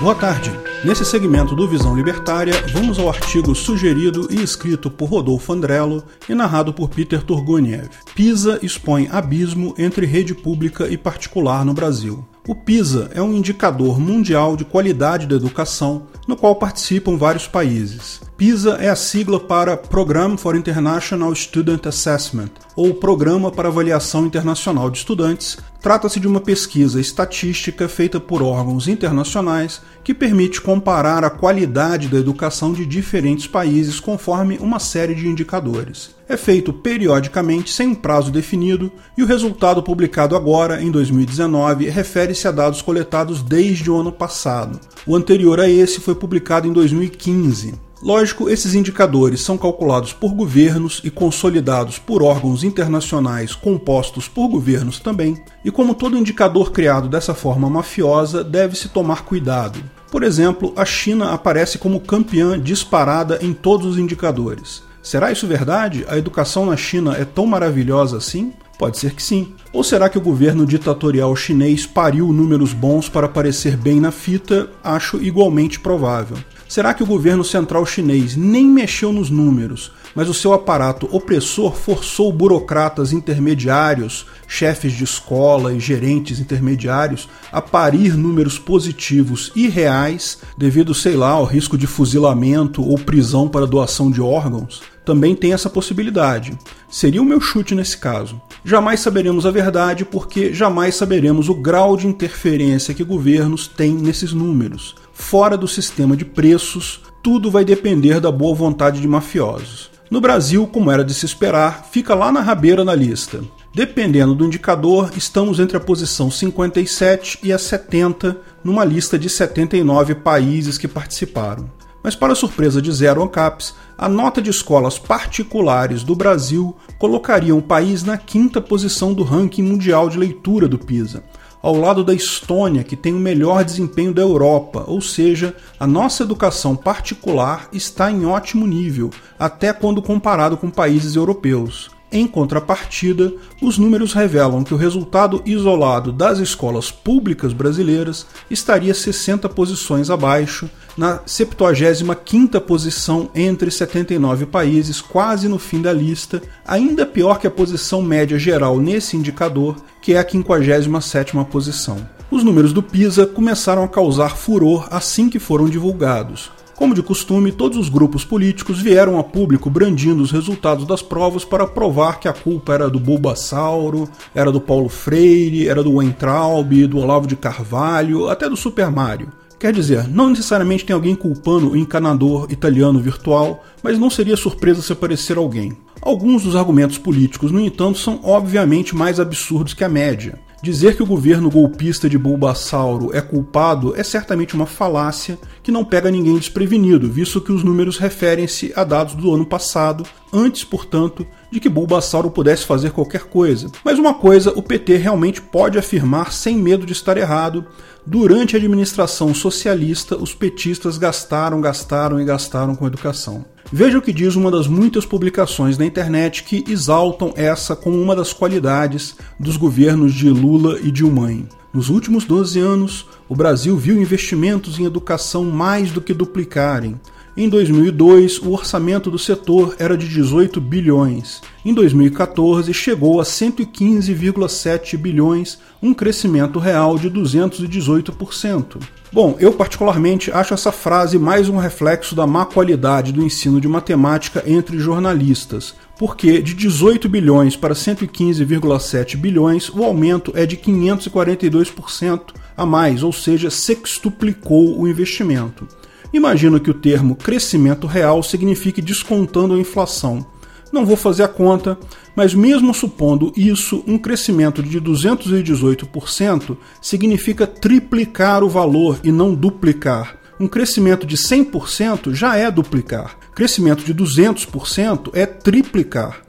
Boa tarde. Nesse segmento do Visão Libertária, vamos ao artigo sugerido e escrito por Rodolfo Andrello e narrado por Peter Turguniev. PISA expõe abismo entre rede pública e particular no Brasil. O PISA é um indicador mundial de qualidade da educação, no qual participam vários países. PISA é a sigla para Program for International Student Assessment, ou Programa para Avaliação Internacional de Estudantes. Trata-se de uma pesquisa estatística feita por órgãos internacionais que permite comparar a qualidade da educação de diferentes países conforme uma série de indicadores. É feito periodicamente sem um prazo definido e o resultado publicado agora, em 2019, refere-se a dados coletados desde o ano passado. O anterior a esse foi publicado em 2015. Lógico, esses indicadores são calculados por governos e consolidados por órgãos internacionais compostos por governos também, e como todo indicador criado dessa forma mafiosa, deve-se tomar cuidado. Por exemplo, a China aparece como campeã disparada em todos os indicadores. Será isso verdade? A educação na China é tão maravilhosa assim? Pode ser que sim. Ou será que o governo ditatorial chinês pariu números bons para aparecer bem na fita? Acho igualmente provável. Será que o governo central chinês nem mexeu nos números, mas o seu aparato opressor forçou burocratas intermediários, chefes de escola e gerentes intermediários a parir números positivos e reais devido, sei lá, ao risco de fuzilamento ou prisão para doação de órgãos? Também tem essa possibilidade. Seria o meu chute nesse caso. Jamais saberemos a verdade porque jamais saberemos o grau de interferência que governos têm nesses números fora do sistema de preços, tudo vai depender da boa vontade de mafiosos. No Brasil, como era de se esperar, fica lá na rabeira na lista. Dependendo do indicador, estamos entre a posição 57 e a 70 numa lista de 79 países que participaram. Mas, para surpresa de Zero Ancaps, a nota de escolas particulares do Brasil colocaria o país na quinta posição do ranking mundial de leitura do PISA, ao lado da Estônia, que tem o melhor desempenho da Europa, ou seja, a nossa educação particular está em ótimo nível, até quando comparado com países europeus. Em contrapartida, os números revelam que o resultado isolado das escolas públicas brasileiras estaria 60 posições abaixo, na 75ª posição entre 79 países, quase no fim da lista, ainda pior que a posição média geral nesse indicador, que é a 57ª posição. Os números do PISA começaram a causar furor assim que foram divulgados. Como de costume, todos os grupos políticos vieram a público brandindo os resultados das provas para provar que a culpa era do Bulbasauro, era do Paulo Freire, era do Weintraub, do Olavo de Carvalho, até do Super Mario. Quer dizer, não necessariamente tem alguém culpando o encanador italiano virtual, mas não seria surpresa se aparecer alguém. Alguns dos argumentos políticos, no entanto, são obviamente mais absurdos que a média. Dizer que o governo golpista de Bulbasauro é culpado é certamente uma falácia que não pega ninguém desprevenido, visto que os números referem-se a dados do ano passado, antes, portanto, de que Bulbasauro pudesse fazer qualquer coisa. Mas uma coisa o PT realmente pode afirmar sem medo de estar errado: durante a administração socialista, os petistas gastaram, gastaram e gastaram com educação. Veja o que diz uma das muitas publicações na internet que exaltam essa como uma das qualidades dos governos de Lula e Dilma. Nos últimos 12 anos, o Brasil viu investimentos em educação mais do que duplicarem. Em 2002, o orçamento do setor era de 18 bilhões. Em 2014, chegou a 115,7 bilhões, um crescimento real de 218%. Bom, eu particularmente acho essa frase mais um reflexo da má qualidade do ensino de matemática entre jornalistas, porque de 18 bilhões para 115,7 bilhões, o aumento é de 542% a mais, ou seja, sextuplicou o investimento. Imagino que o termo crescimento real signifique descontando a inflação. Não vou fazer a conta, mas mesmo supondo isso, um crescimento de 218% significa triplicar o valor e não duplicar. Um crescimento de 100% já é duplicar. Crescimento de 200% é triplicar.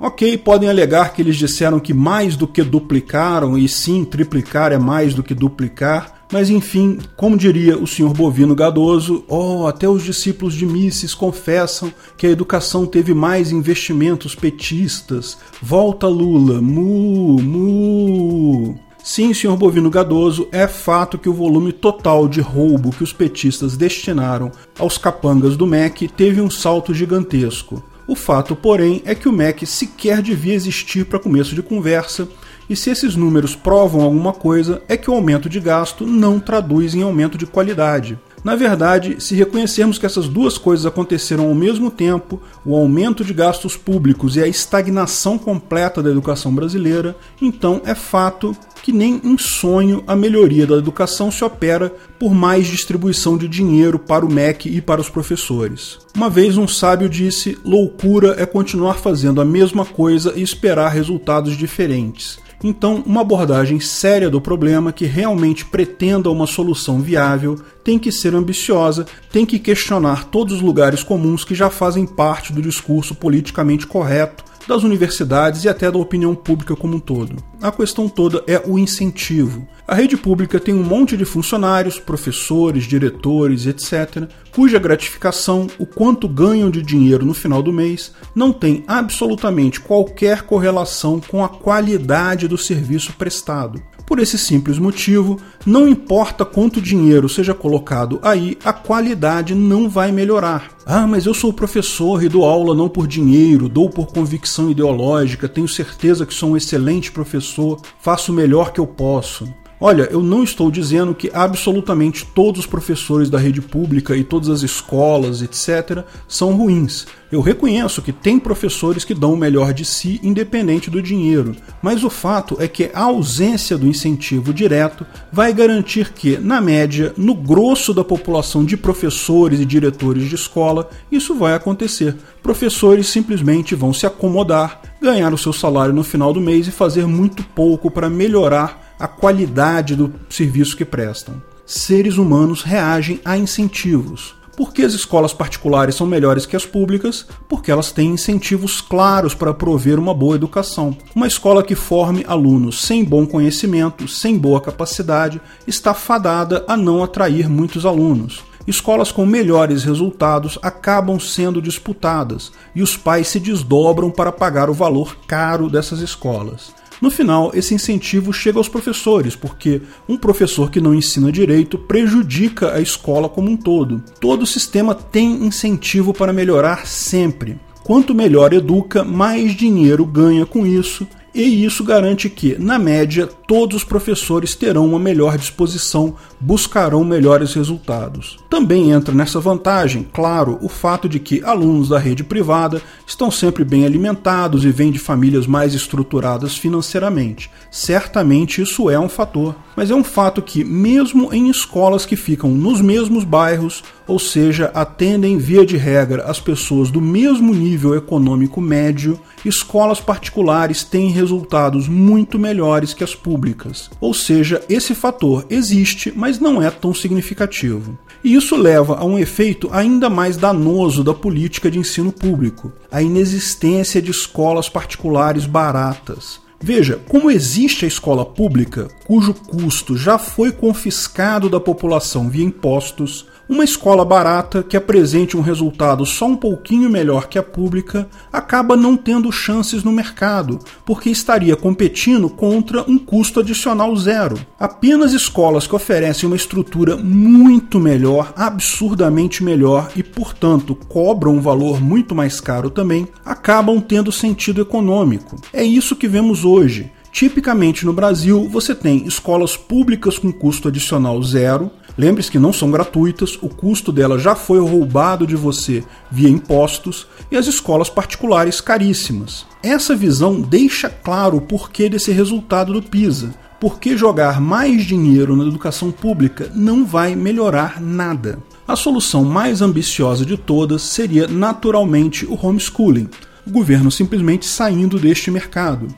Ok, podem alegar que eles disseram que mais do que duplicaram, e sim, triplicar é mais do que duplicar, mas enfim, como diria o senhor Bovino Gadoso, oh, até os discípulos de Mises confessam que a educação teve mais investimentos petistas. Volta Lula, mu, mu. Sim, senhor Bovino Gadoso, é fato que o volume total de roubo que os petistas destinaram aos capangas do MEC teve um salto gigantesco. O fato, porém, é que o MEC sequer devia existir para começo de conversa, e se esses números provam alguma coisa, é que o aumento de gasto não traduz em aumento de qualidade. Na verdade, se reconhecermos que essas duas coisas aconteceram ao mesmo tempo, o aumento de gastos públicos e a estagnação completa da educação brasileira, então é fato que nem em sonho a melhoria da educação se opera por mais distribuição de dinheiro para o MEC e para os professores. Uma vez um sábio disse: loucura é continuar fazendo a mesma coisa e esperar resultados diferentes. Então, uma abordagem séria do problema que realmente pretenda uma solução viável tem que ser ambiciosa, tem que questionar todos os lugares comuns que já fazem parte do discurso politicamente correto das universidades e até da opinião pública como um todo. A questão toda é o incentivo. A rede pública tem um monte de funcionários, professores, diretores, etc., cuja gratificação, o quanto ganham de dinheiro no final do mês, não tem absolutamente qualquer correlação com a qualidade do serviço prestado. Por esse simples motivo, não importa quanto dinheiro seja colocado aí, a qualidade não vai melhorar. Ah, mas eu sou professor e dou aula não por dinheiro, dou por convicção ideológica, tenho certeza que sou um excelente professor, faço o melhor que eu posso. Olha, eu não estou dizendo que absolutamente todos os professores da rede pública e todas as escolas, etc., são ruins. Eu reconheço que tem professores que dão o melhor de si independente do dinheiro, mas o fato é que a ausência do incentivo direto vai garantir que, na média, no grosso da população de professores e diretores de escola, isso vai acontecer. Professores simplesmente vão se acomodar, ganhar o seu salário no final do mês e fazer muito pouco para melhorar a qualidade do serviço que prestam. Seres humanos reagem a incentivos. Por que as escolas particulares são melhores que as públicas? Porque elas têm incentivos claros para prover uma boa educação. Uma escola que forme alunos sem bom conhecimento, sem boa capacidade, está fadada a não atrair muitos alunos. Escolas com melhores resultados acabam sendo disputadas e os pais se desdobram para pagar o valor caro dessas escolas. No final, esse incentivo chega aos professores, porque um professor que não ensina direito prejudica a escola como um todo. Todo sistema tem incentivo para melhorar sempre. Quanto melhor educa, mais dinheiro ganha com isso e isso garante que, na média, todos os professores terão uma melhor disposição, buscarão melhores resultados. Também entra nessa vantagem, claro, o fato de que alunos da rede privada estão sempre bem alimentados e vêm de famílias mais estruturadas financeiramente. Certamente isso é um fator, mas é um fato que, mesmo em escolas que ficam nos mesmos bairros, ou seja, atendem via de regra as pessoas do mesmo nível econômico médio, escolas particulares têm resultados muito melhores que as públicas. Ou seja, esse fator existe, mas não é tão significativo. E isso leva a um efeito ainda mais danoso da política de ensino público: a inexistência de escolas particulares baratas. Veja, como existe a escola pública, cujo custo já foi confiscado da população via impostos, uma escola barata que apresente um resultado só um pouquinho melhor que a pública acaba não tendo chances no mercado, porque estaria competindo contra um custo adicional zero. Apenas escolas que oferecem uma estrutura muito melhor, absurdamente melhor e, portanto, cobram um valor muito mais caro também, acabam tendo sentido econômico. É isso que vemos hoje. Tipicamente no Brasil, você tem escolas públicas com custo adicional zero, Lembre-se que não são gratuitas, o custo dela já foi roubado de você via impostos e as escolas particulares caríssimas. Essa visão deixa claro o porquê desse resultado do PISA. Porque jogar mais dinheiro na educação pública não vai melhorar nada. A solução mais ambiciosa de todas seria naturalmente o homeschooling, o governo simplesmente saindo deste mercado.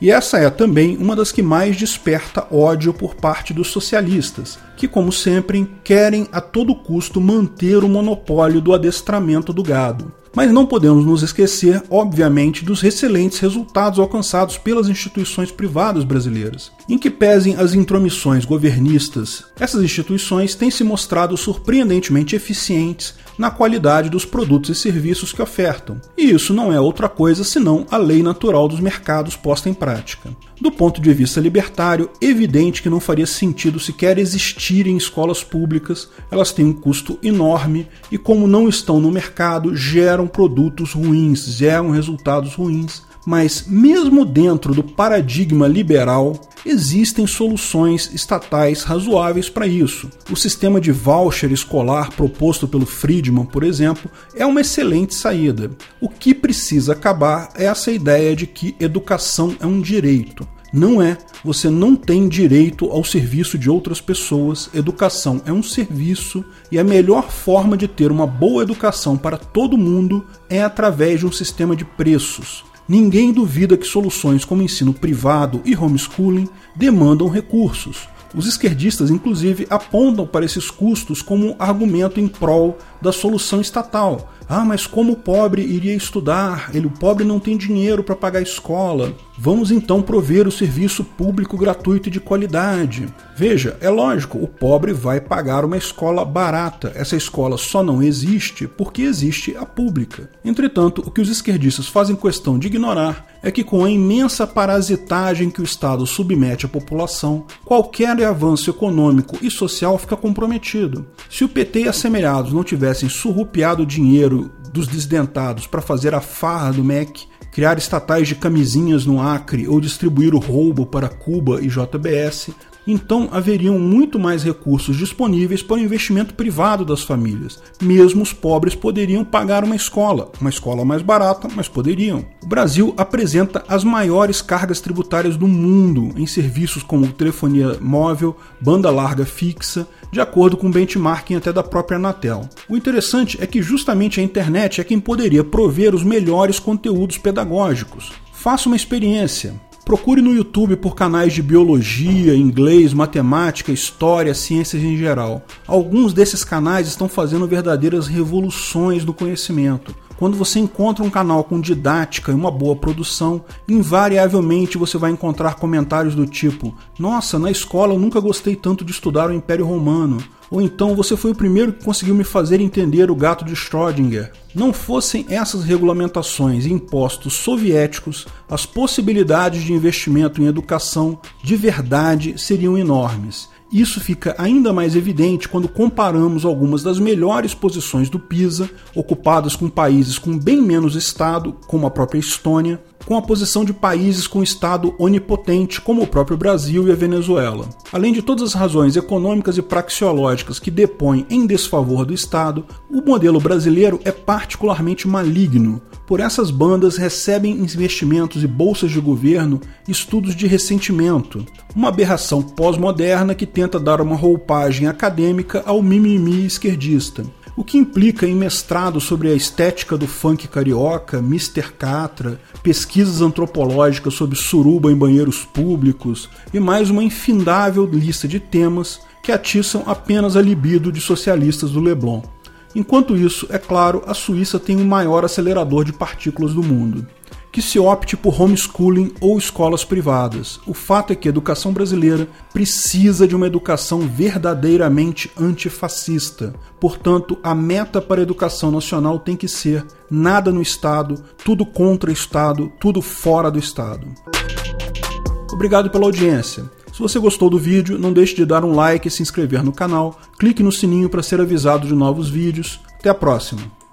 E essa é também uma das que mais desperta ódio por parte dos socialistas, que, como sempre, querem a todo custo manter o monopólio do adestramento do gado. Mas não podemos nos esquecer, obviamente, dos excelentes resultados alcançados pelas instituições privadas brasileiras. Em que pesem as intromissões governistas, essas instituições têm se mostrado surpreendentemente eficientes na qualidade dos produtos e serviços que ofertam. E isso não é outra coisa senão a lei natural dos mercados posta em prática. Do ponto de vista libertário, evidente que não faria sentido sequer existir em escolas públicas, elas têm um custo enorme e, como não estão no mercado, geram produtos ruins, geram resultados ruins mas mesmo dentro do paradigma liberal, existem soluções estatais razoáveis para isso. O sistema de voucher escolar proposto pelo Friedman, por exemplo, é uma excelente saída. O que precisa acabar é essa ideia de que educação é um direito. Não é. Você não tem direito ao serviço de outras pessoas. Educação é um serviço e a melhor forma de ter uma boa educação para todo mundo é através de um sistema de preços. Ninguém duvida que soluções como ensino privado e homeschooling demandam recursos. Os esquerdistas, inclusive, apontam para esses custos como argumento em prol da solução estatal, ah, mas como o pobre iria estudar? Ele, o pobre não tem dinheiro para pagar a escola. Vamos então prover o serviço público gratuito e de qualidade. Veja, é lógico, o pobre vai pagar uma escola barata. Essa escola só não existe porque existe a pública. Entretanto, o que os esquerdistas fazem questão de ignorar é que, com a imensa parasitagem que o Estado submete à população, qualquer avanço econômico e social fica comprometido. Se o PT e assemelhados não tivessem surrupiado dinheiro dos desdentados para fazer a farra do MEC, criar estatais de camisinhas no Acre ou distribuir o roubo para Cuba e JBS, então haveriam muito mais recursos disponíveis para o investimento privado das famílias. Mesmo os pobres poderiam pagar uma escola, uma escola mais barata, mas poderiam. O Brasil apresenta as maiores cargas tributárias do mundo em serviços como telefonia móvel, banda larga fixa, de acordo com o benchmarking até da própria Anatel. O interessante é que justamente a internet é quem poderia prover os melhores conteúdos pedagógicos. Faça uma experiência. Procure no YouTube por canais de biologia, inglês, matemática, história, ciências em geral. Alguns desses canais estão fazendo verdadeiras revoluções do conhecimento. Quando você encontra um canal com didática e uma boa produção, invariavelmente você vai encontrar comentários do tipo: Nossa, na escola eu nunca gostei tanto de estudar o Império Romano. Ou então você foi o primeiro que conseguiu me fazer entender o gato de Schrödinger. Não fossem essas regulamentações e impostos soviéticos, as possibilidades de investimento em educação de verdade seriam enormes. Isso fica ainda mais evidente quando comparamos algumas das melhores posições do PISA, ocupadas com países com bem menos Estado, como a própria Estônia, com a posição de países com Estado onipotente, como o próprio Brasil e a Venezuela. Além de todas as razões econômicas e praxeológicas que depõem em desfavor do Estado, o modelo brasileiro é particularmente maligno. Por essas bandas recebem investimentos e bolsas de governo estudos de ressentimento, uma aberração pós-moderna que tenta dar uma roupagem acadêmica ao mimimi esquerdista o que implica em mestrado sobre a estética do funk carioca, Mr. Catra, pesquisas antropológicas sobre suruba em banheiros públicos e mais uma infindável lista de temas que atiçam apenas a libido de socialistas do Leblon. Enquanto isso, é claro, a Suíça tem o maior acelerador de partículas do mundo que se opte por homeschooling ou escolas privadas. O fato é que a educação brasileira precisa de uma educação verdadeiramente antifascista. Portanto, a meta para a educação nacional tem que ser nada no Estado, tudo contra o Estado, tudo fora do Estado. Obrigado pela audiência. Se você gostou do vídeo, não deixe de dar um like e se inscrever no canal. Clique no sininho para ser avisado de novos vídeos. Até a próxima!